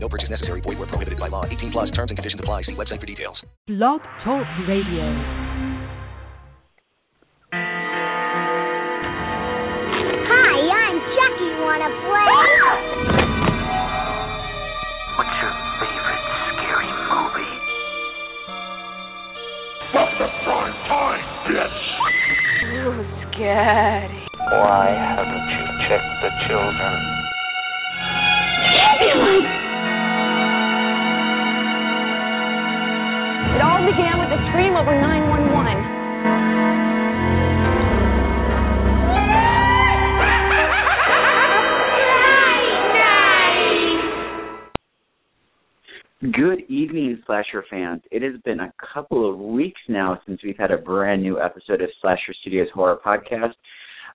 No purchase necessary. Void where prohibited by law. 18 plus terms and conditions apply. See website for details. Blog Talk Radio. Hi, I'm Chucky. Wanna play? What's your favorite scary movie? What's the prime time, bitch? Ooh, scary. Why haven't you checked the children? It all began with a scream over 911. Good evening, Slasher fans. It has been a couple of weeks now since we've had a brand new episode of Slasher Studios Horror Podcast.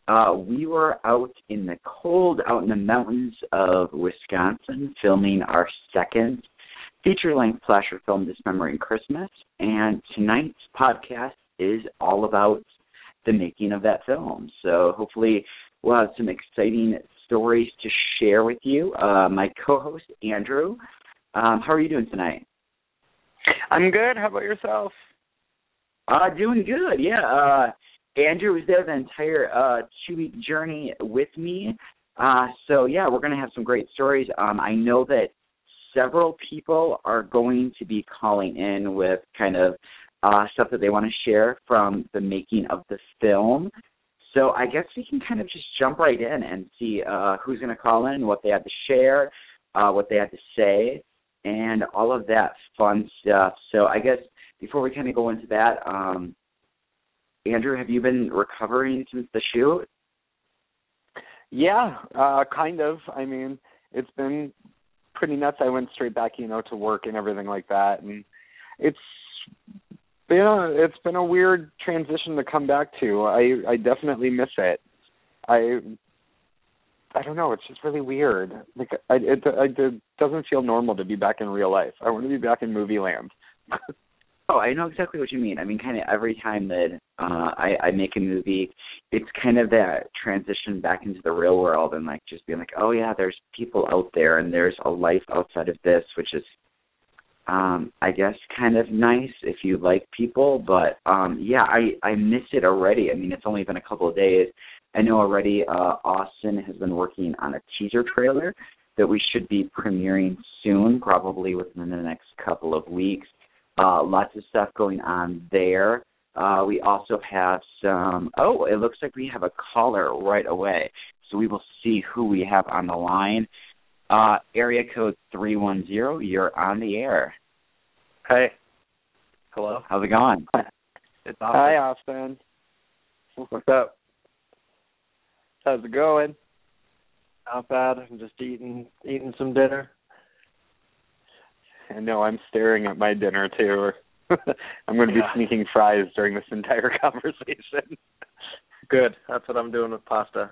Uh, we were out in the cold, out in the mountains of Wisconsin, filming our second feature length slasher film, Dismembering Christmas. And tonight's podcast is all about the making of that film. So hopefully, we'll have some exciting stories to share with you. Uh, my co host, Andrew, um, how are you doing tonight? I'm good. How about yourself? Uh, doing good, yeah. Uh, Andrew was there the entire uh, two week journey with me. Uh, so, yeah, we're going to have some great stories. Um, I know that several people are going to be calling in with kind of uh, stuff that they want to share from the making of the film. So I guess we can kind of just jump right in and see uh, who's going to call in, what they had to share, uh, what they had to say, and all of that fun stuff. So I guess before we kind of go into that, um, Andrew, have you been recovering since the shoot? Yeah, uh kind of. I mean, it's been pretty nuts. I went straight back, you know, to work and everything like that and it's been a, it's been a weird transition to come back to. I I definitely miss it. I I don't know. It's just really weird. Like I, it, it, it doesn't feel normal to be back in real life. I want to be back in movie land. Oh, I know exactly what you mean. I mean, kind of every time that uh, I, I make a movie, it's kind of that transition back into the real world and like just being like, oh yeah, there's people out there and there's a life outside of this, which is, um, I guess, kind of nice if you like people. But um, yeah, I I miss it already. I mean, it's only been a couple of days. I know already. Uh, Austin has been working on a teaser trailer that we should be premiering soon, probably within the next couple of weeks. Uh, lots of stuff going on there. Uh, we also have some. Oh, it looks like we have a caller right away. So we will see who we have on the line. Uh, area code three one zero. You're on the air. Hey. Hello. How's it going? It's Austin. Hi, Austin. What's up? How's it going? Not bad. I'm just eating eating some dinner. I know I'm staring at my dinner too. I'm going to be Yeah. sneaking fries during this entire conversation. Good. That's what I'm doing with pasta.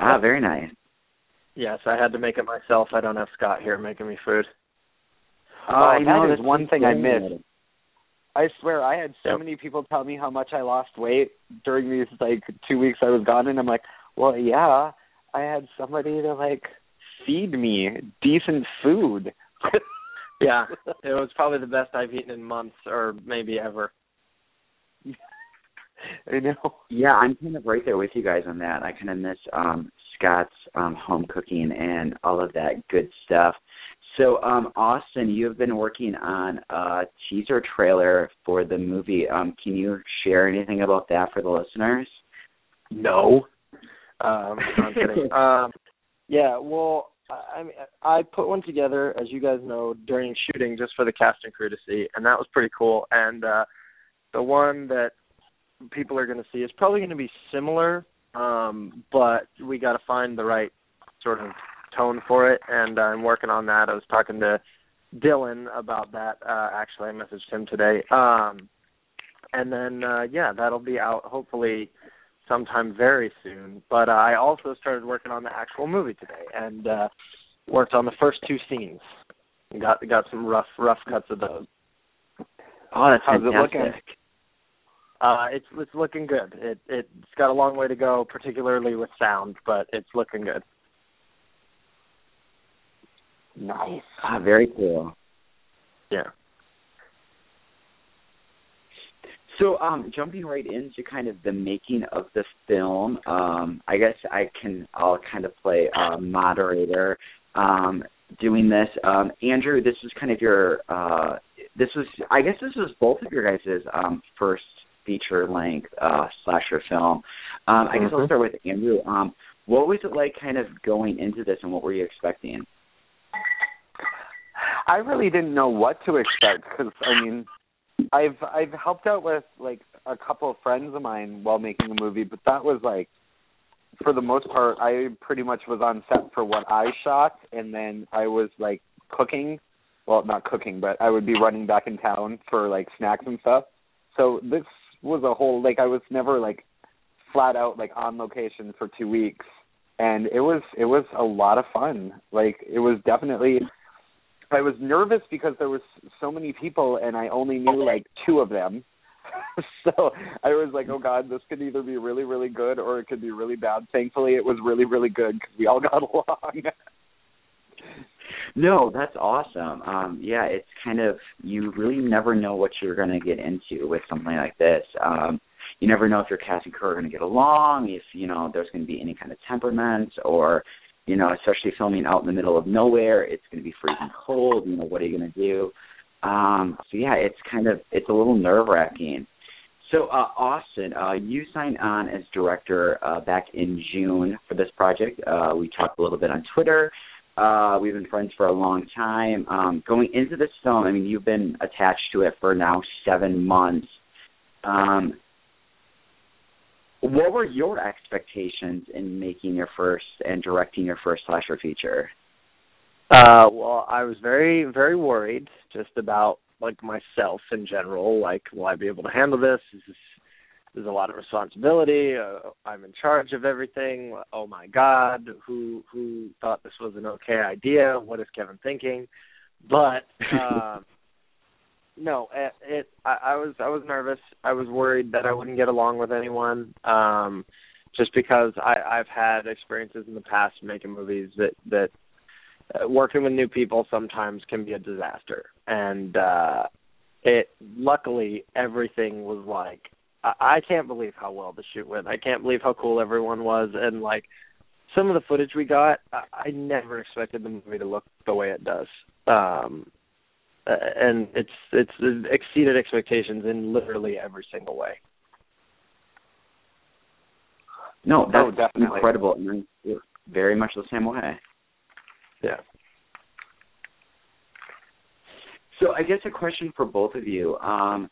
ah, very nice. yes, I had to make it myself. I don't have Scott here making me food. Oh, I know, that is that's one thing I good. missed. I swear I had so Yep. many people tell me how much I lost weight during these like two weeks I was gone and I'm like, Well yeah, I had somebody to like feed me decent food. Yeah, it was probably the best I've eaten in months or maybe ever. I know. Yeah, I'm kind of right there with you guys on that. I kind of miss um Scott's um home cooking and all of that good stuff. So, um Austin, you have been working on a teaser trailer for the movie. Um can you share anything about that for the listeners? No. Um, no, I'm kidding. um, yeah, well, I, mean, I put one together, as you guys know, during shooting, just for the cast and crew to see, and that was pretty cool. And uh, the one that people are going to see is probably going to be similar, um, but we got to find the right sort of tone for it, and I'm working on that. I was talking to Dylan about that. Uh, actually, I messaged him today. Um, and then uh, yeah, that'll be out hopefully sometime very soon. But uh, I also started working on the actual movie today and uh, worked on the first two scenes. Got got some rough rough cuts of those. Oh, that's How's fantastic. it looking? Uh, it's it's looking good. It it's got a long way to go, particularly with sound, but it's looking good. Nice. Ah, very cool. Yeah. So, um, jumping right into kind of the making of the film, um, I guess I can I'll kind of play uh, moderator um, doing this. Um, Andrew, this was kind of your uh, this was I guess this was both of your guys' um, first feature length uh, slasher film. Um, I guess I'll Mhm. start with Andrew. Um, what was it like kind of going into this, and what were you expecting? I really didn't know what to expect because I mean, I've I've helped out with like a couple of friends of mine while making the movie, but that was like for the most part I pretty much was on set for what I shot and then I was like cooking well not cooking but I would be running back in town for like snacks and stuff. So this was a whole like I was never like flat out like on location for 2 weeks and it was it was a lot of fun. Like it was definitely I was nervous because there was so many people and I only knew like two of them. so I was like, oh god, this could either be really really good or it could be really bad. Thankfully, it was really really good because we all got along. No, that's awesome. Um, yeah, it's kind of you really never know what you're going to get into with something like this. Um, you never know if your cast and crew are going to get along, if you know there's going to be any kind of temperament, or you know, especially filming out in the middle of nowhere, it's going to be freezing cold. You know, what are you going to do? Um, so yeah, it's kind of it's a little nerve wracking. So uh, Austin, uh, you signed on as director uh, back in June for this project. Uh, we talked a little bit on Twitter. Uh, we've been friends for a long time. Um, going into this film, I mean, you've been attached to it for now seven months. Um, what were your expectations in making your first and directing your first slasher feature? Uh, well, I was very, very worried just about like myself in general. Like, will I be able to handle this? Is this there's a lot of responsibility. Uh, I'm in charge of everything. Oh my God, who who thought this was an okay idea? What is Kevin thinking? But um, no, it, it I, I was I was nervous. I was worried that I wouldn't get along with anyone. Um, just because I, I've had experiences in the past making movies that that uh, working with new people sometimes can be a disaster and uh it luckily everything was like I, I can't believe how well the shoot went i can't believe how cool everyone was and like some of the footage we got i, I never expected the movie to look the way it does um uh, and it's it's exceeded expectations in literally every single way No, that's Oh, definitely. incredible. And very much the same way. yeah So I guess a question for both of you. Um,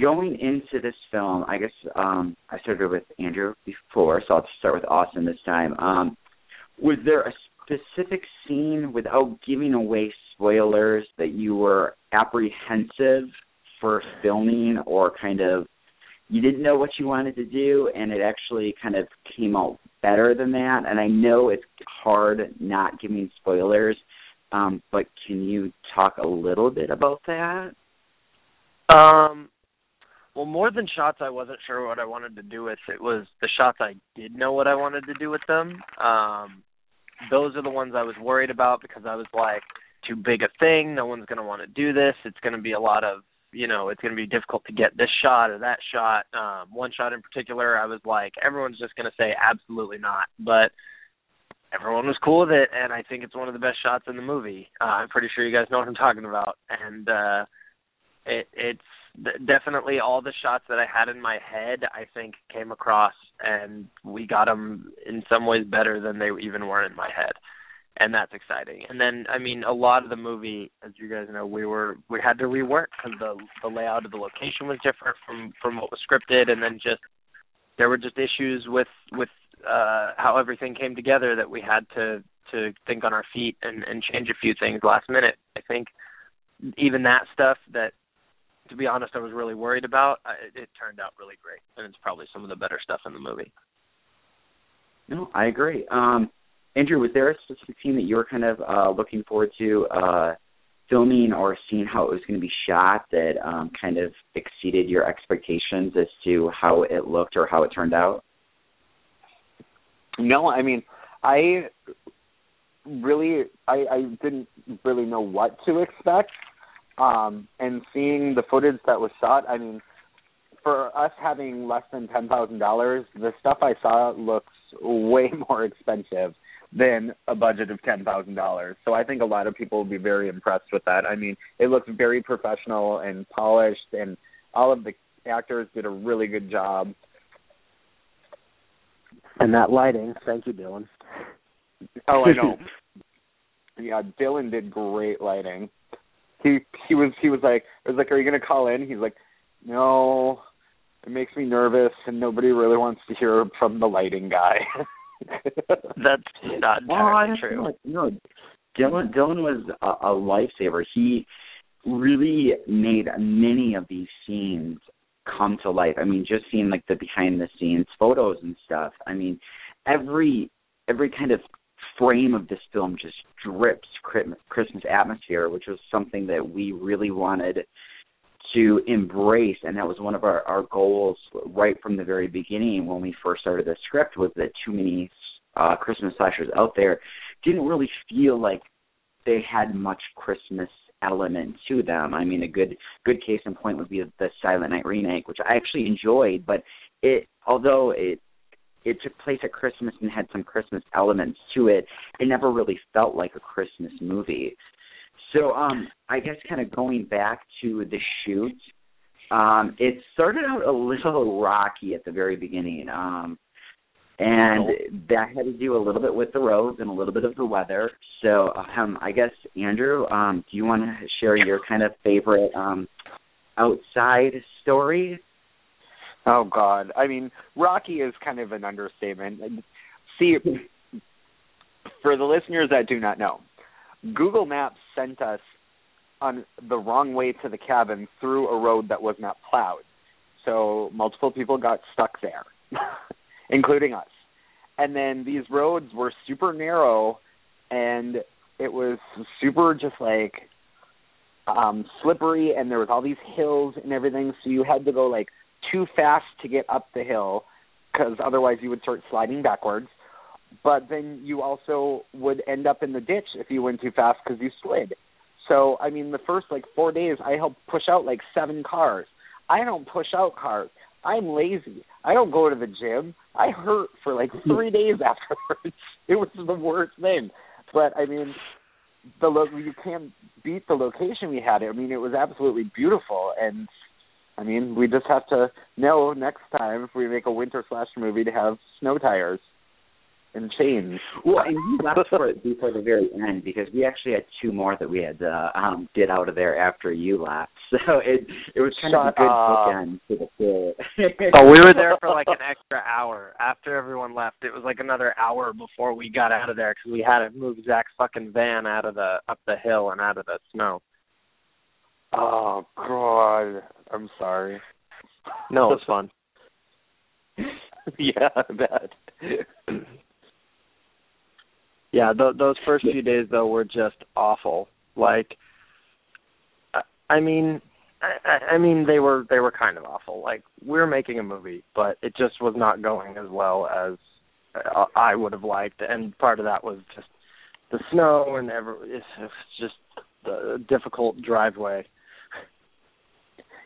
going into this film, I guess um, I started with Andrew before, so I'll start with Austin this time. Um, was there a specific scene, without giving away spoilers, that you were apprehensive for filming, or kind of you didn't know what you wanted to do, and it actually kind of came out better than that? And I know it's hard not giving spoilers. Um, but can you talk a little bit about that? Um, well, more than shots, I wasn't sure what I wanted to do with. It was the shots I did know what I wanted to do with them. Um, those are the ones I was worried about because I was like, too big a thing. No one's going to want to do this. It's going to be a lot of, you know, it's going to be difficult to get this shot or that shot. Um, one shot in particular, I was like, everyone's just going to say absolutely not. But everyone was cool with it, and I think it's one of the best shots in the movie. Uh, I'm pretty sure you guys know what I'm talking about, and uh, it, it's definitely all the shots that I had in my head. I think came across, and we got them in some ways better than they even were in my head, and that's exciting. And then, I mean, a lot of the movie, as you guys know, we were we had to rework because the the layout of the location was different from from what was scripted, and then just there were just issues with with uh how everything came together that we had to to think on our feet and and change a few things last minute. I think even that stuff that to be honest I was really worried about, I, it turned out really great, and it's probably some of the better stuff in the movie. No, I agree. Um, Andrew, was there a specific scene that you were kind of uh, looking forward to uh, filming or seeing how it was going to be shot that um, kind of exceeded your expectations as to how it looked or how it turned out? No, I mean, I really, I, I didn't really know what to expect. Um, and seeing the footage that was shot, I mean, for us having less than ten thousand dollars, the stuff I saw looks way more expensive than a budget of ten thousand dollars. So I think a lot of people will be very impressed with that. I mean, it looks very professional and polished, and all of the actors did a really good job. And that lighting, thank you, Dylan. Oh, I know. yeah, Dylan did great lighting. He he was he was like I was like, Are you gonna call in? He's like, No, it makes me nervous and nobody really wants to hear from the lighting guy. That's not entirely well, true. Like, no, Dylan Dylan was a, a lifesaver. He really made many of these scenes come to life. I mean, just seeing like the behind the scenes photos and stuff. I mean, every every kind of frame of this film just drips Christmas atmosphere, which was something that we really wanted to embrace, and that was one of our, our goals right from the very beginning when we first started the script. Was that too many uh, Christmas slashers out there didn't really feel like they had much Christmas element to them. I mean, a good good case in point would be the Silent Night remake, which I actually enjoyed, but it although it it took place at Christmas and had some Christmas elements to it, it never really felt like a Christmas movie. So um I guess kind of going back to the shoot, um, it started out a little rocky at the very beginning. Um and that had to do a little bit with the roads and a little bit of the weather. So um I guess Andrew, um, do you want to share your kind of favorite um outside story? Oh God, I mean, Rocky is kind of an understatement. See, for the listeners that do not know, Google Maps sent us on the wrong way to the cabin through a road that was not plowed. So multiple people got stuck there, including us. And then these roads were super narrow and it was super just like um slippery and there was all these hills and everything so you had to go like too fast to get up the hill because otherwise you would start sliding backwards but then you also would end up in the ditch if you went too fast because you slid. So I mean, the first like four days, I helped push out like seven cars. I don't push out cars. I'm lazy. I don't go to the gym. I hurt for like three days afterwards. It was the worst thing. But I mean, the lo- you can't beat the location we had. I mean, it was absolutely beautiful, and I mean, we just have to know next time if we make a winter slash movie to have snow tires and chains. Well, and you left for it before the very end because we actually had two more that we had to um, get out of there after you left. So it it was kind Shut of a good up. bookend to the film. oh, we were there for like an extra hour after everyone left. It was like another hour before we got out of there because we had to move Zach's fucking van out of the up the hill and out of the snow. Oh God, I'm sorry. No, it's fun. yeah, I bet. Yeah, th- those first few days though were just awful. Like, I, I mean, I, I mean they were they were kind of awful. Like we were making a movie, but it just was not going as well as uh, I would have liked, and part of that was just the snow and every, it's, it's just the difficult driveway.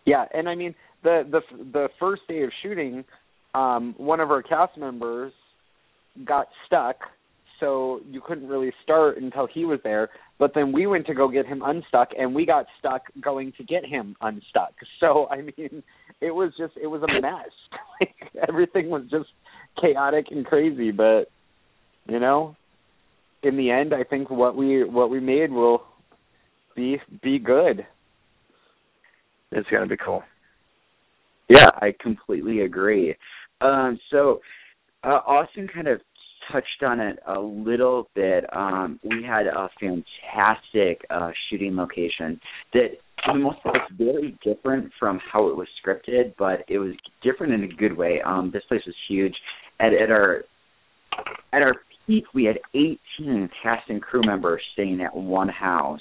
Yeah, and I mean the the the first day of shooting, um, one of our cast members got stuck, so you couldn't really start until he was there. But then we went to go get him unstuck, and we got stuck going to get him unstuck. So I mean, it was just it was a mess. like everything was just chaotic and crazy. But you know, in the end, I think what we what we made will be be good. It's gonna be cool. Yeah, I completely agree. Um, so uh, Austin kind of touched on it a little bit. Um, we had a fantastic uh, shooting location that, for the most part, was very different from how it was scripted, but it was different in a good way. Um, this place was huge. At, at our at our peak, we had 18 cast and crew members staying at one house.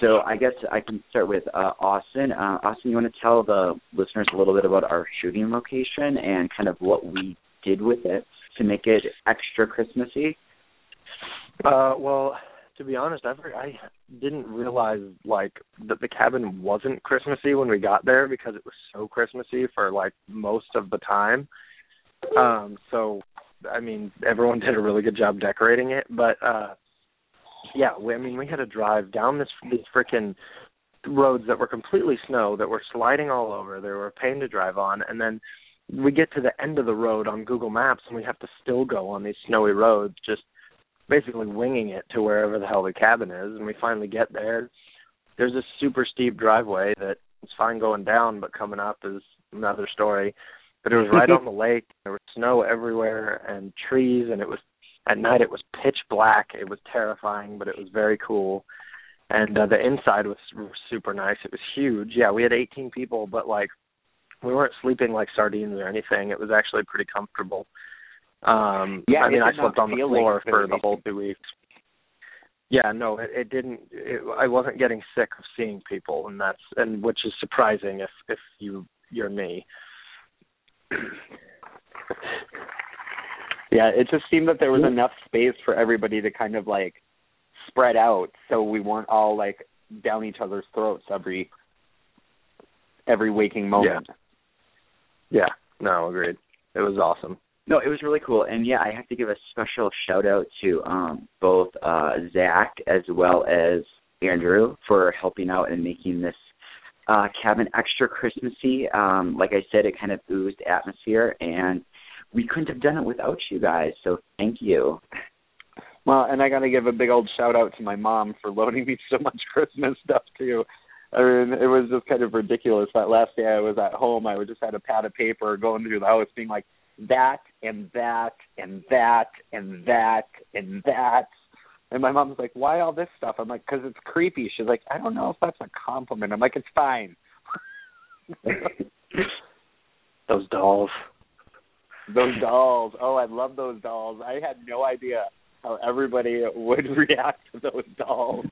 So I guess I can start with uh, Austin. Uh, Austin, you want to tell the listeners a little bit about our shooting location and kind of what we did with it to make it extra Christmassy? Uh, well, to be honest, I I didn't realize like that the cabin wasn't Christmassy when we got there because it was so Christmassy for like most of the time. Um, so I mean, everyone did a really good job decorating it, but uh yeah, we, I mean, we had to drive down this these freaking roads that were completely snow that were sliding all over. They were a pain to drive on, and then we get to the end of the road on Google Maps, and we have to still go on these snowy roads, just basically winging it to wherever the hell the cabin is. And we finally get there. There's this super steep driveway that it's fine going down, but coming up is another story. But it was right on the lake. There was snow everywhere and trees, and it was at night it was pitch black. It was terrifying, but it was very cool. And uh, the inside was super nice. It was huge. Yeah, we had 18 people, but like we weren't sleeping like sardines or anything. It was actually pretty comfortable. Um yeah, I mean I slept on the floor for the whole two weeks. Yeah, no, it, it didn't it, I wasn't getting sick of seeing people and that's and which is surprising if if you you're me. Yeah, it just seemed that there was enough space for everybody to kind of like spread out so we weren't all like down each other's throats every every waking moment. Yeah. Yeah. No, agreed. It was awesome. No, it was really cool, and yeah, I have to give a special shout out to um, both uh, Zach as well as Andrew for helping out and making this uh, cabin extra Christmassy. Um, like I said, it kind of oozed atmosphere, and we couldn't have done it without you guys. So thank you. Well, and I got to give a big old shout out to my mom for loaning me so much Christmas stuff too. I mean, it was just kind of ridiculous. That last day I was at home, I would just had a pad of paper going through the house, being like that and that and that and that and that. And my mom's like, "Why all this stuff?" I'm like, "Cause it's creepy." She's like, "I don't know if that's a compliment." I'm like, "It's fine." those dolls. Those dolls. Oh, I love those dolls. I had no idea how everybody would react to those dolls.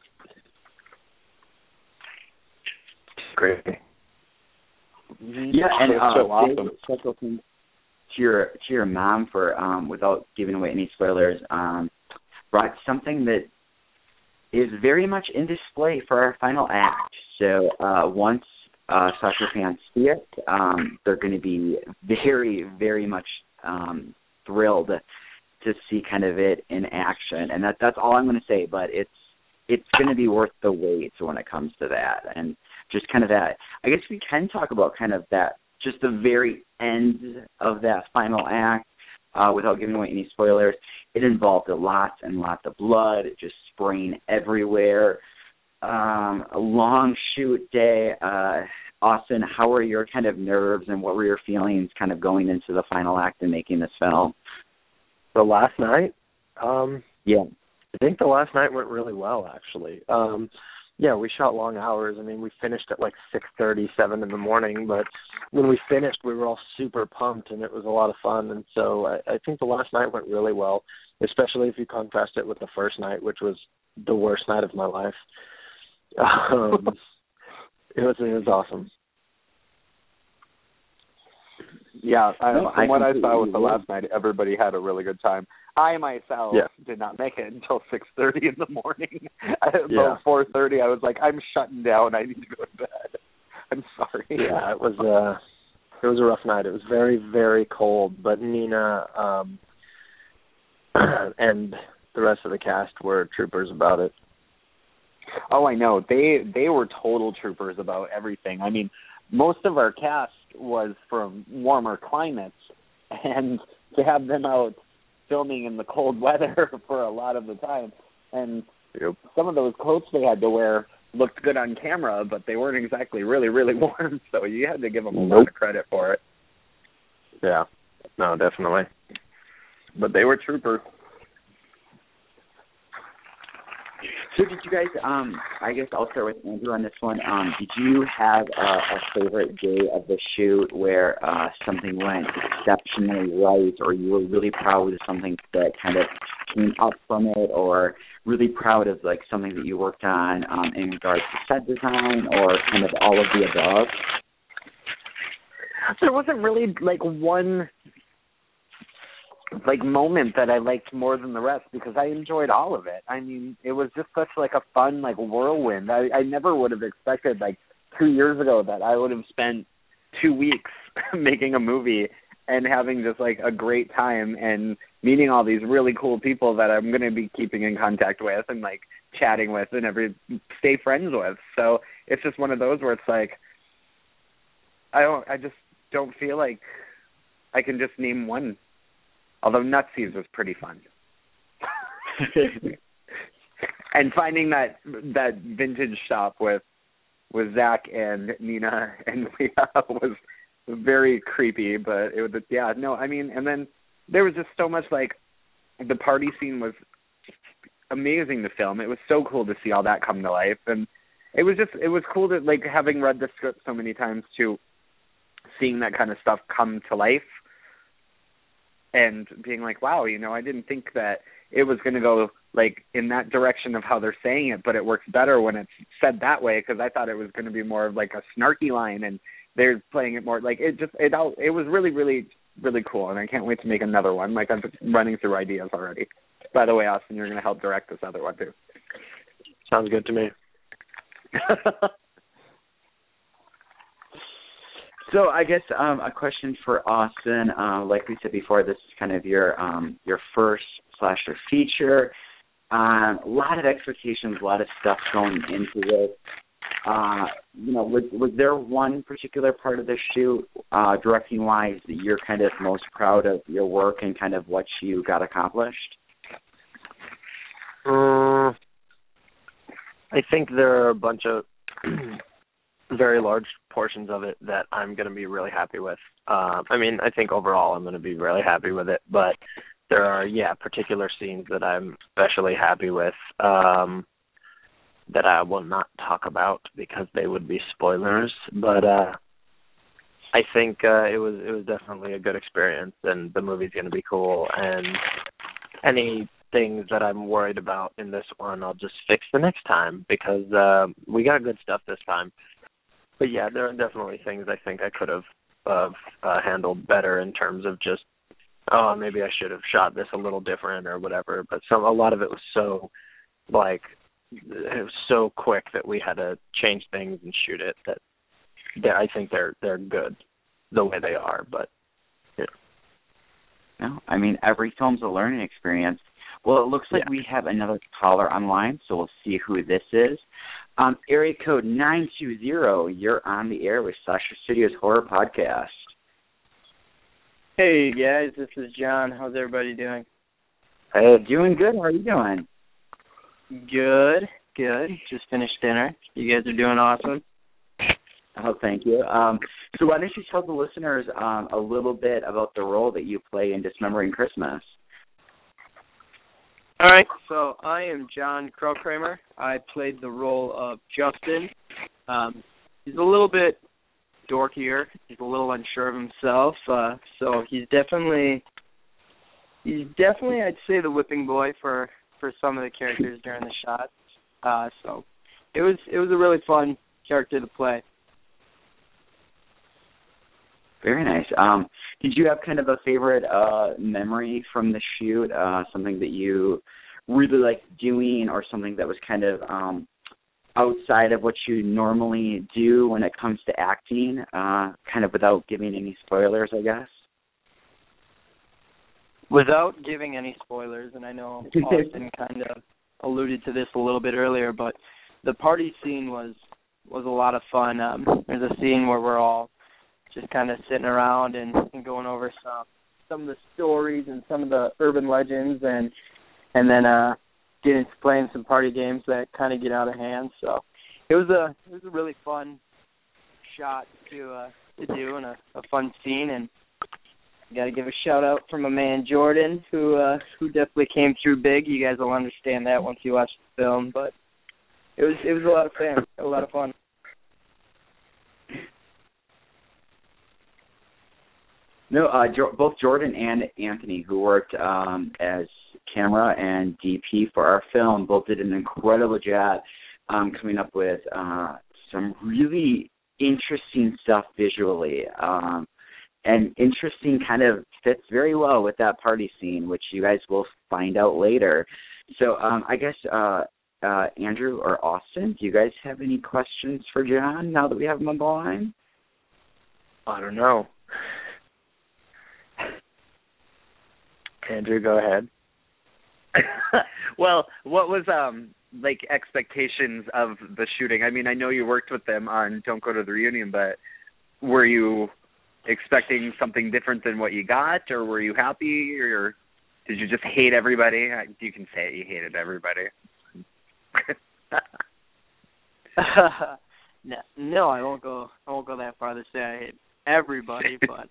Great. Yeah, and uh, so awesome. special thing to your to your mom for um without giving away any spoilers, um brought something that is very much in display for our final act. So uh once uh soccer fans see it, um they're gonna be very, very much um thrilled to see kind of it in action. And that that's all I'm gonna say, but it's it's gonna be worth the wait when it comes to that. And just kind of that I guess we can talk about kind of that just the very end of that final act, uh, without giving away any spoilers, it involved a lot and lots of blood, just spraying everywhere. Um, a long shoot day. Uh, Austin, how were your kind of nerves and what were your feelings kind of going into the final act and making this film? The last night? Um yeah. I think the last night went really well actually. Um yeah, we shot long hours. I mean, we finished at like six thirty, seven in the morning, but when we finished, we were all super pumped, and it was a lot of fun. And so I, I think the last night went really well, especially if you contrast it with the first night, which was the worst night of my life. Um, it was it was awesome. Yeah, I, No, from I what I saw with the last night, everybody had a really good time. I myself Yeah. did not make it until six thirty in the morning. At Yeah. about four thirty, I was like, I'm shutting down. I need to go to bed. I'm sorry. Yeah, it was uh it was a rough night. It was very very cold, but Nina um and the rest of the cast were troopers about it. Oh, I know. They they were total troopers about everything. I mean, most of our cast was from warmer climates, and to have them out filming in the cold weather for a lot of the time, and Yep. some of those coats they had to wear looked good on camera, but they weren't exactly really really warm. So you had to give them a lot of credit for it. Yeah. No, definitely. But they were troopers. So did you guys? Um, I guess I'll start with Andrew on this one. Um, did you have a, a favorite day of the shoot where uh, something went exceptionally right, or you were really proud of something that kind of came up from it, or really proud of like something that you worked on um, in regards to set design, or kind of all of the above? There wasn't really like one like moment that I liked more than the rest because I enjoyed all of it. I mean, it was just such like a fun like whirlwind. I I never would have expected like 2 years ago that I would have spent 2 weeks making a movie and having just like a great time and meeting all these really cool people that I'm going to be keeping in contact with and like chatting with and every stay friends with. So, it's just one of those where it's like I don't I just don't feel like I can just name one Although Nutsies was pretty fun. and finding that that vintage shop with with Zach and Nina and Leah was very creepy, but it was yeah, no, I mean and then there was just so much like the party scene was amazing to film. It was so cool to see all that come to life and it was just it was cool to like having read the script so many times to seeing that kind of stuff come to life and being like, wow, you know, I didn't think that it was going to go like in that direction of how they're saying it, but it works better when it's said that way because I thought it was going to be more of like a snarky line and they're playing it more like it just it all it was really really really cool and I can't wait to make another one. Like I'm running through ideas already. By the way, Austin, you're going to help direct this other one too. Sounds good to me. So I guess um, a question for Austin. Uh, like we said before, this is kind of your um, your first slasher feature. Um, a lot of expectations, a lot of stuff going into this. Uh, you know, was was there one particular part of the shoot, uh, directing wise, that you're kind of most proud of your work and kind of what you got accomplished? Um, I think there are a bunch of very large portions of it that I'm going to be really happy with. Uh, I mean, I think overall I'm going to be really happy with it, but there are yeah particular scenes that I'm especially happy with um, that I will not talk about because they would be spoilers. But uh, I think uh, it was it was definitely a good experience, and the movie's going to be cool. And any things that I'm worried about in this one, I'll just fix the next time because uh, we got good stuff this time but yeah, there are definitely things I think I could have uh, uh, handled better in terms of just oh maybe I should have shot this a little different or whatever. But some a lot of it was so like it was so quick that we had to change things and shoot it that I think they're they're good the way they are. But yeah. No, I mean every film's a learning experience. Well, it looks like yeah. we have another caller online, so we'll see who this is. Um, area code 920, you're on the air with Slasher Studios Horror Podcast. Hey guys, this is John. How's everybody doing? Hey, doing good. How are you doing? Good, good. Just finished dinner. You guys are doing awesome. Oh, thank you. Um, so why don't you tell the listeners um, a little bit about the role that you play in Dismembering Christmas? All right, so I am John Krokkramer. I played the role of Justin. Um, he's a little bit dorkier. He's a little unsure of himself. Uh, so he's definitely he's definitely I'd say the whipping boy for for some of the characters during the shot. Uh, so it was it was a really fun character to play. Very nice. Um, did you have kind of a favorite uh, memory from the shoot? Uh, something that you really liked doing, or something that was kind of um, outside of what you normally do when it comes to acting? Uh, kind of without giving any spoilers, I guess. Without giving any spoilers, and I know Austin kind of alluded to this a little bit earlier, but the party scene was was a lot of fun. Um, there's a scene where we're all just kind of sitting around and, and going over some some of the stories and some of the urban legends and and then uh getting to playing some party games that kind of get out of hand. So it was a it was a really fun shot to uh to do and a, a fun scene and got to give a shout out from my man Jordan who uh who definitely came through big. You guys will understand that once you watch the film, but it was it was a lot of fun. A lot of fun. No, uh, jo- both Jordan and Anthony, who worked um, as camera and DP for our film, both did an incredible job um, coming up with uh, some really interesting stuff visually. Um, and interesting kind of fits very well with that party scene, which you guys will find out later. So um, I guess uh, uh, Andrew or Austin, do you guys have any questions for John now that we have him on the line? I don't know. Andrew, go ahead. well, what was um like expectations of the shooting? I mean, I know you worked with them on Don't Go to the Reunion, but were you expecting something different than what you got, or were you happy, or did you just hate everybody? You can say it, you hated everybody. no, no, I won't go. I won't go that far to say I hate everybody, but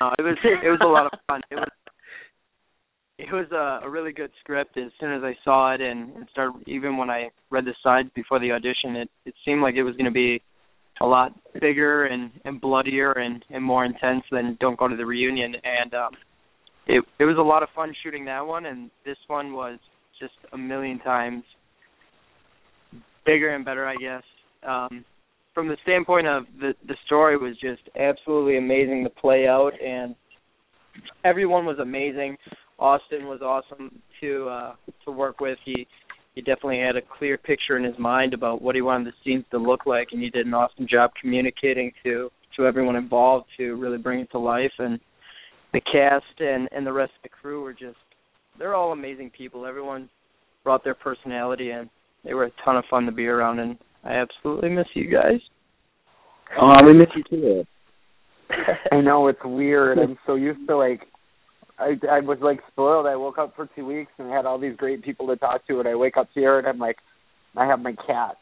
no, it was it was a lot of fun. It was it was a, a really good script. As soon as I saw it and, and started, even when I read the sides before the audition, it it seemed like it was going to be a lot bigger and and bloodier and and more intense than Don't Go to the Reunion. And um, it it was a lot of fun shooting that one, and this one was just a million times bigger and better, I guess. Um, from the standpoint of the the story was just absolutely amazing to play out, and everyone was amazing. Austin was awesome to uh, to work with. He he definitely had a clear picture in his mind about what he wanted the scenes to look like, and he did an awesome job communicating to to everyone involved to really bring it to life. And the cast and and the rest of the crew were just they're all amazing people. Everyone brought their personality, and they were a ton of fun to be around. And I absolutely miss you guys. Oh, we miss you too. I know it's weird. I'm so used to like I I was like spoiled. I woke up for two weeks and I had all these great people to talk to, and I wake up here and I'm like, I have my cats.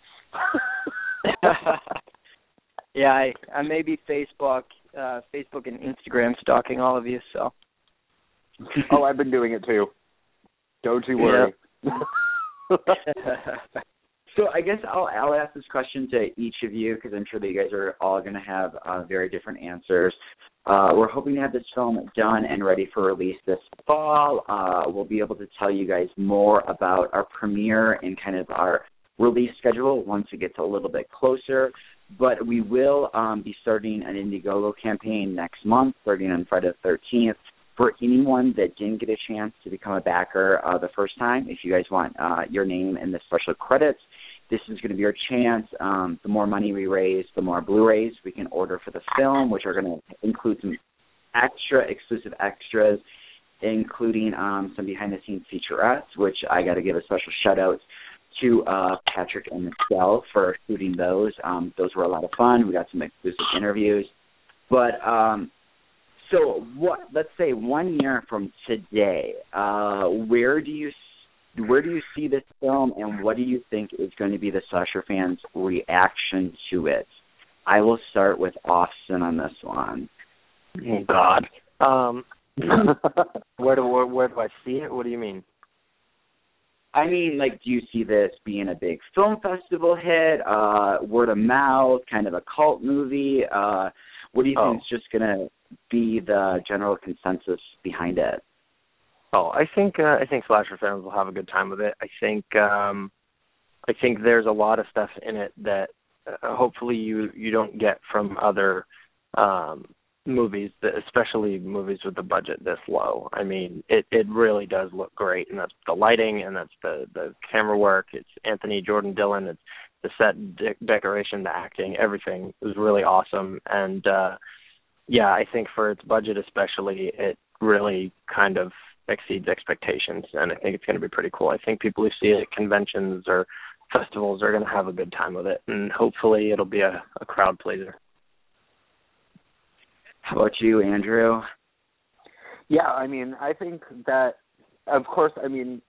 yeah, I I may be Facebook, uh Facebook and Instagram stalking all of you. So. oh, I've been doing it too. Don't you worry. so I guess I'll I'll ask this question to each of you because I'm sure that you guys are all going to have uh, very different answers. Uh, we're hoping to have this film done and ready for release this fall. Uh, we'll be able to tell you guys more about our premiere and kind of our release schedule once it gets a little bit closer. But we will um, be starting an Indiegogo campaign next month, starting on Friday the 13th. For anyone that didn't get a chance to become a backer uh, the first time, if you guys want uh, your name in the special credits, this is going to be your chance. Um, the more money we raise, the more Blu-rays we can order for the film, which are going to include some extra exclusive extras, including um, some behind-the-scenes featurettes, which I got to give a special shout-out to uh, Patrick and Michelle for shooting those. Um, those were a lot of fun. We got some exclusive interviews. But um, so, what? Let's say one year from today, uh, where do you where do you see this film, and what do you think is going to be the slasher fans' reaction to it? I will start with Austin on this one. Oh God. Um, where do where, where do I see it? What do you mean? I mean, like, do you see this being a big film festival hit, uh, word of mouth, kind of a cult movie? Uh, what do you oh. think is just going to be the general consensus behind it? Oh, I think uh, I think slasher fans will have a good time with it. I think um I think there's a lot of stuff in it that uh, hopefully you you don't get from other um movies that especially movies with the budget this low. I mean, it it really does look great and that's the lighting and that's the the camera work. It's Anthony Jordan Dylan, it's the set de- decoration, the acting, everything was really awesome and uh yeah, I think for its budget especially it really kind of exceeds expectations, and I think it's going to be pretty cool. I think people who see it at conventions or festivals are going to have a good time with it, and hopefully it'll be a, a crowd pleaser. How about you, Andrew? Yeah, I mean, I think that, of course, I mean,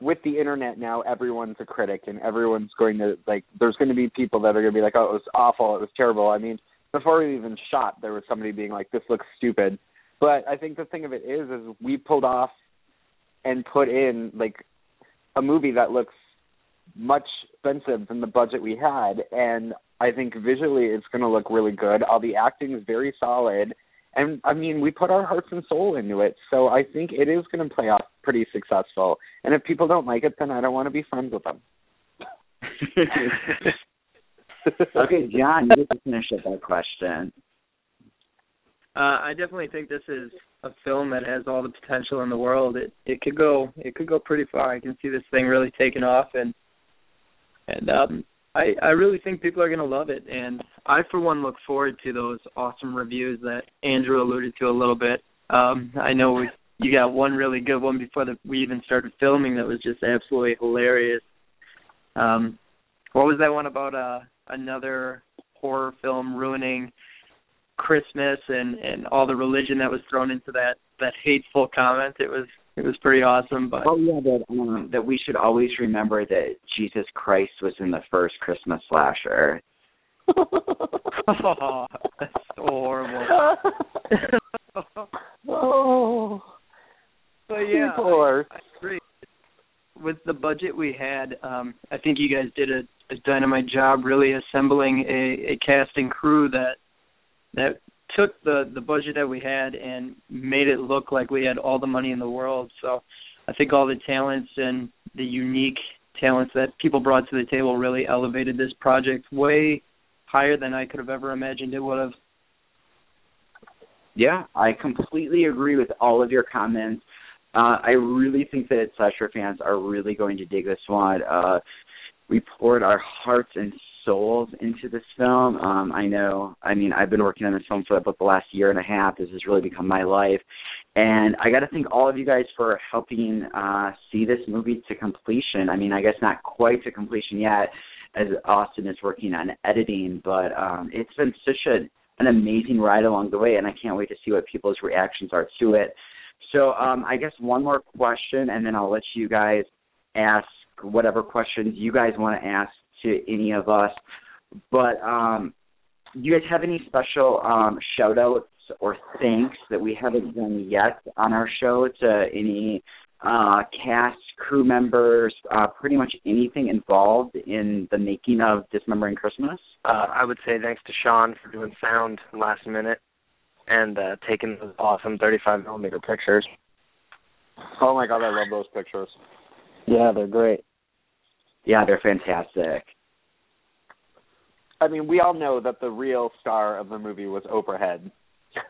with the internet now, everyone's a critic, and everyone's going to like. There's going to be people that are going to be like, "Oh, it was awful. It was terrible." I mean, before we even shot, there was somebody being like, "This looks stupid." But I think the thing of it is, is we pulled off and put in like a movie that looks much expensive than the budget we had, and I think visually it's going to look really good. All the acting is very solid, and I mean we put our hearts and soul into it, so I think it is going to play off pretty successful. And if people don't like it, then I don't want to be friends with them. okay, John, you to finish up that question. Uh, I definitely think this is a film that has all the potential in the world. It it could go it could go pretty far. I can see this thing really taking off, and and um, I I really think people are going to love it. And I for one look forward to those awesome reviews that Andrew alluded to a little bit. Um, I know we you got one really good one before the, we even started filming that was just absolutely hilarious. Um, what was that one about uh another horror film ruining Christmas and and all the religion that was thrown into that that hateful comment. It was it was pretty awesome. But oh yeah, that um, that we should always remember that Jesus Christ was in the first Christmas slasher. oh, that's so horrible. oh, but yeah, I, I agree. With the budget we had, um, I think you guys did a, a dynamite job really assembling a, a cast and crew that that took the the budget that we had and made it look like we had all the money in the world. So I think all the talents and the unique talents that people brought to the table really elevated this project way higher than I could have ever imagined it would have. Yeah, I completely agree with all of your comments. Uh, I really think that slasher fans are really going to dig this one. Uh, we poured our hearts and souls into this film. Um, I know, I mean, I've been working on this film for about the last year and a half. This has really become my life. And I got to thank all of you guys for helping uh, see this movie to completion. I mean, I guess not quite to completion yet, as Austin is working on editing, but um, it's been such a, an amazing ride along the way, and I can't wait to see what people's reactions are to it. So um, I guess one more question, and then I'll let you guys ask whatever questions you guys want to ask to any of us. But um, do you guys have any special um, shout outs or thanks that we haven't done yet on our show to any uh, cast, crew members, uh, pretty much anything involved in the making of Dismembering Christmas? Uh, I would say thanks to Sean for doing sound last minute and uh, taking those awesome 35 millimeter pictures. Oh my god, I love those pictures. Yeah, they're great. Yeah, they're fantastic. I mean, we all know that the real star of the movie was Oprah Head.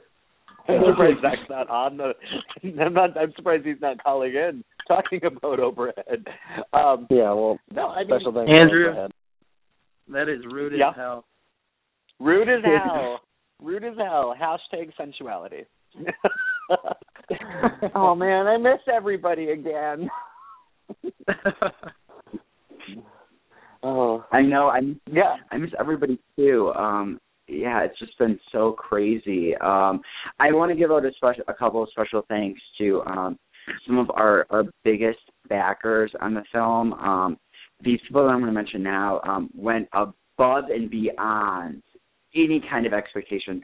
I'm surprised Zach's not on the. I'm not. I'm surprised he's not calling in talking about Oprah Head. Um, yeah, well, no, I special mean, thanks Andrew, to that is rude Yeah. as hell. rude as hell. rude as hell. Hashtag sensuality. oh man, I miss everybody again. oh, I know. I miss, yeah. I miss everybody too. Um, yeah, it's just been so crazy. Um, I want to give out a special, a couple of special thanks to um, some of our our biggest backers on the film. Um, these people that I'm going to mention now um, went above and beyond any kind of expectation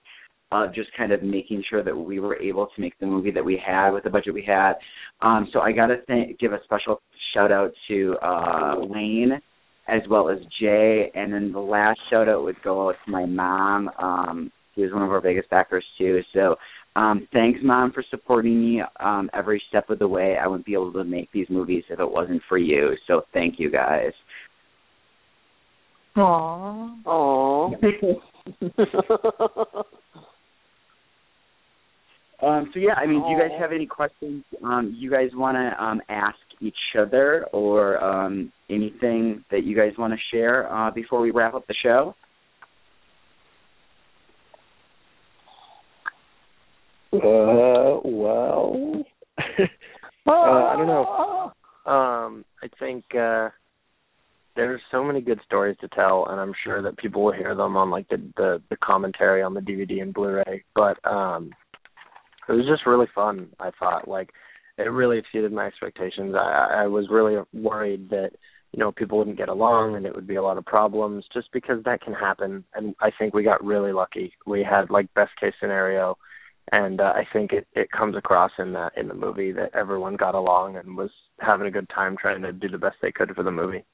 of just kind of making sure that we were able to make the movie that we had with the budget we had. Um, so I got to th- give a special shout out to uh, Lane as well as Jay, and then the last shout out would go out to my mom. Um, she was one of our biggest backers too. So um, thanks, mom, for supporting me um, every step of the way. I wouldn't be able to make these movies if it wasn't for you. So thank you guys. Aww. Oh. Um, so yeah, I mean, do you guys have any questions um, you guys want to um, ask each other, or um, anything that you guys want to share uh, before we wrap up the show? Uh, well, uh, I don't know. Um, I think uh, there's so many good stories to tell, and I'm sure that people will hear them on like the the, the commentary on the DVD and Blu-ray. But um, it was just really fun. I thought like it really exceeded my expectations. I, I was really worried that you know people wouldn't get along and it would be a lot of problems, just because that can happen. And I think we got really lucky. We had like best case scenario and uh, I think it it comes across in the in the movie that everyone got along and was having a good time trying to do the best they could for the movie.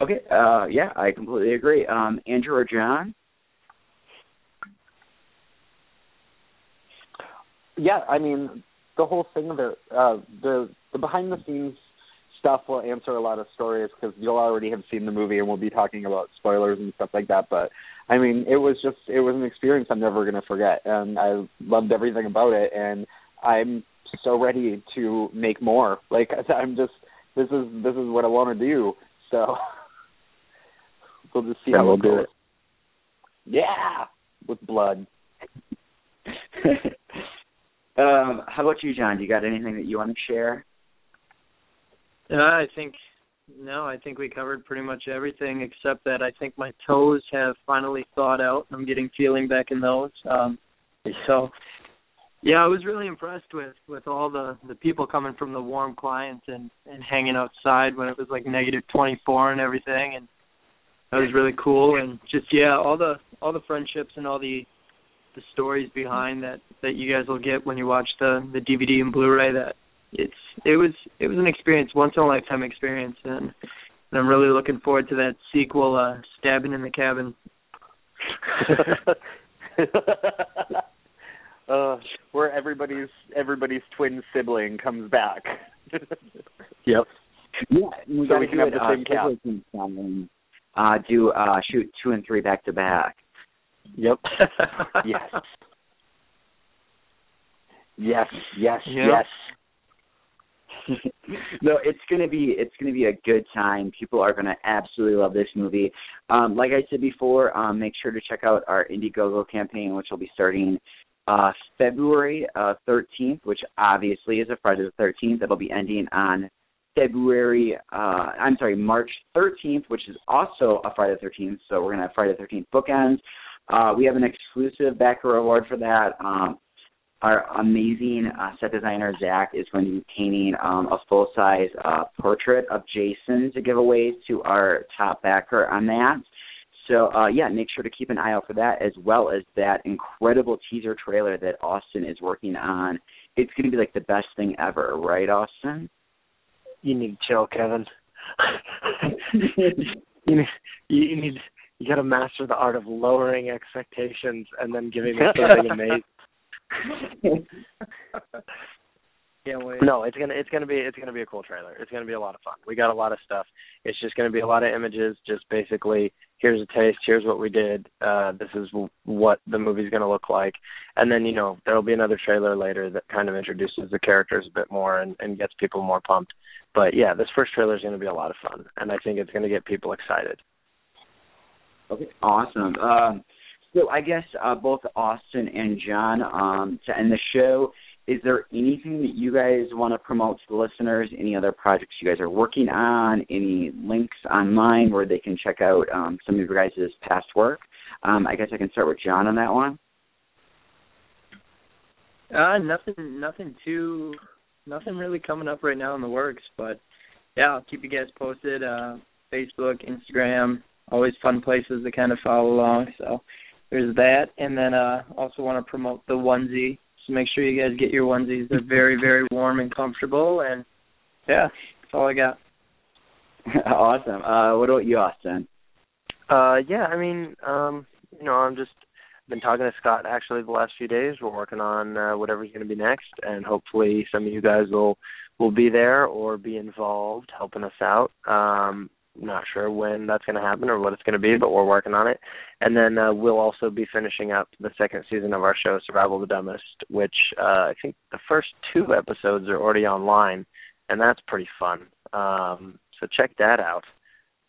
Okay. Uh, yeah, I completely agree. Um, Andrew or John? Yeah, I mean the whole thing of it, uh, the the behind the scenes stuff will answer a lot of stories because you'll already have seen the movie and we'll be talking about spoilers and stuff like that. But I mean, it was just it was an experience I'm never going to forget, and I loved everything about it, and I'm so ready to make more. Like I'm just this is this is what I want to do. So we'll just see how we'll do it. Yeah, with blood. um, how about you, John? Do you got anything that you want to share? Uh, I think no, I think we covered pretty much everything except that I think my toes have finally thawed out. And I'm getting feeling back in those. Um so yeah, I was really impressed with with all the the people coming from the warm clients and and hanging outside when it was like negative 24 and everything and that was really cool and just yeah, all the all the friendships and all the the stories behind that that you guys will get when you watch the the DVD and Blu-ray that it's it was it was an experience, once in a lifetime experience, and, and I'm really looking forward to that sequel, uh, Stabbing in the Cabin. uh, where everybody's everybody's twin sibling comes back. yep. Yeah, we so we can have it, the uh, same cast. Um, uh, do uh, shoot two and three back to back. Yep. yes. Yes, yes, Yep. yes. no, it's gonna be it's gonna be a good time. People are gonna absolutely love this movie. Um, like I said before, um, make sure to check out our Indiegogo campaign, which will be starting uh, February uh, 13th, which obviously is a Friday the 13th. It'll be ending on February. Uh, I'm sorry, March 13th, which is also a Friday the 13th. So we're gonna have Friday the 13th bookends. Uh, we have an exclusive backer award for that. Um, our amazing uh, set designer Zach is going to be painting um, a full size uh, portrait of Jason to give away to our top backer on that. So uh, yeah, make sure to keep an eye out for that, as well as that incredible teaser trailer that Austin is working on. It's going to be like the best thing ever, right, Austin? You need to chill, Kevin. you need you need you got to master the art of lowering expectations and then giving me something amazing. Can't wait. No, it's gonna it's gonna be it's gonna be a cool trailer. It's gonna be a lot of fun. We got a lot of stuff. It's just gonna be a lot of images. Just basically, here's a taste. Here's what we did. Uh, this is w- what the movie's gonna look like. And then you know there'll be another trailer later that kind of introduces the characters a bit more and, and gets people more pumped. But yeah, this first trailer is gonna be a lot of fun, and I think it's gonna get people excited. Okay, awesome. Um, so I guess uh, both Austin and John, um, to end the show, is there anything that you guys want to promote to the listeners? Any other projects you guys are working on? Any links online where they can check out um, some of your guys' past work? Um, I guess I can start with John on that one. Uh, nothing, nothing too, nothing really coming up right now in the works. But yeah, I'll keep you guys posted. Uh, Facebook, Instagram, always fun places to kind of follow along. So there's that, and then uh, also want to promote the onesie. So make sure you guys get your onesies. They're very, very warm and comfortable. And yeah, that's all I got. awesome. Uh, what about you, Austin? Uh, yeah, I mean, um, you know, I'm just been talking to Scott actually the last few days. We're working on uh, whatever's going to be next, and hopefully some of you guys will will be there or be involved helping us out. Um, not sure when that's going to happen or what it's going to be, but we're working on it. And then uh, we'll also be finishing up the second season of our show, Survival of the Dumbest, which uh, I think the first two episodes are already online, and that's pretty fun. Um, so check that out.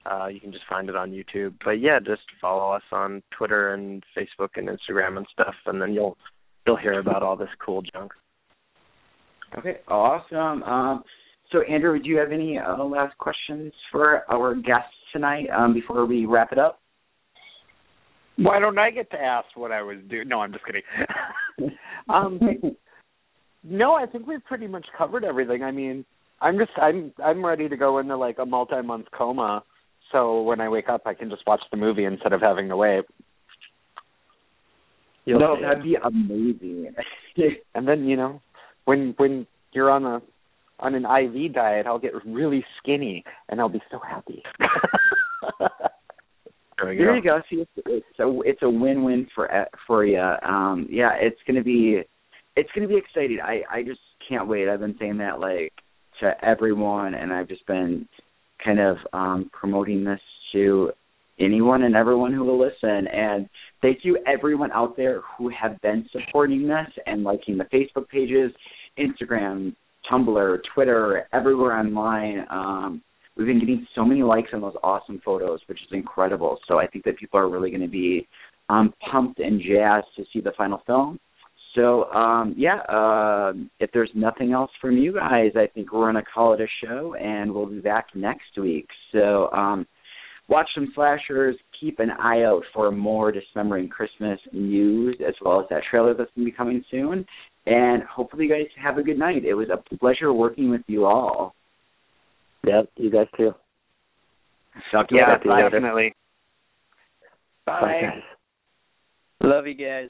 Uh, you can just find it on YouTube. But yeah, just follow us on Twitter and Facebook and Instagram and stuff, and then you'll you'll hear about all this cool junk. Okay, awesome. Um, so, Andrew, do you have any uh, last questions for our guests tonight um, before we wrap it up? Why don't I get to ask what I was doing? No, I'm just kidding. um, no, I think we've pretty much covered everything. I mean, I'm just I'm I'm ready to go into like a multi-month coma, so when I wake up, I can just watch the movie instead of having to wait. You'll no, that'd be amazing. and then you know, when when you're on a on an IV diet, I'll get really skinny and I'll be so happy. there, there you go. See, it's, it's a it's a win-win for for you. Um, yeah, it's gonna be it's gonna be exciting. I I just can't wait. I've been saying that like to everyone, and I've just been kind of um, promoting this to anyone and everyone who will listen. And thank you everyone out there who have been supporting this and liking the Facebook pages, Instagram, Tumblr, Twitter, everywhere online. Um, we've been getting so many likes on those awesome photos, which is incredible. So I think that people are really going to be um, pumped and jazzed to see the final film. So um, yeah, uh, if there's nothing else from you guys, I think we're gonna call it a show, and we'll be back next week. So um, watch some slashers. Keep an eye out for more Dismembering Christmas news, as well as that trailer that's gonna be coming soon. And hopefully, you guys have a good night. It was a pleasure working with you all. Yep, you guys too. Talk to yeah, you later. definitely. Bye. Bye. guys. Love you guys.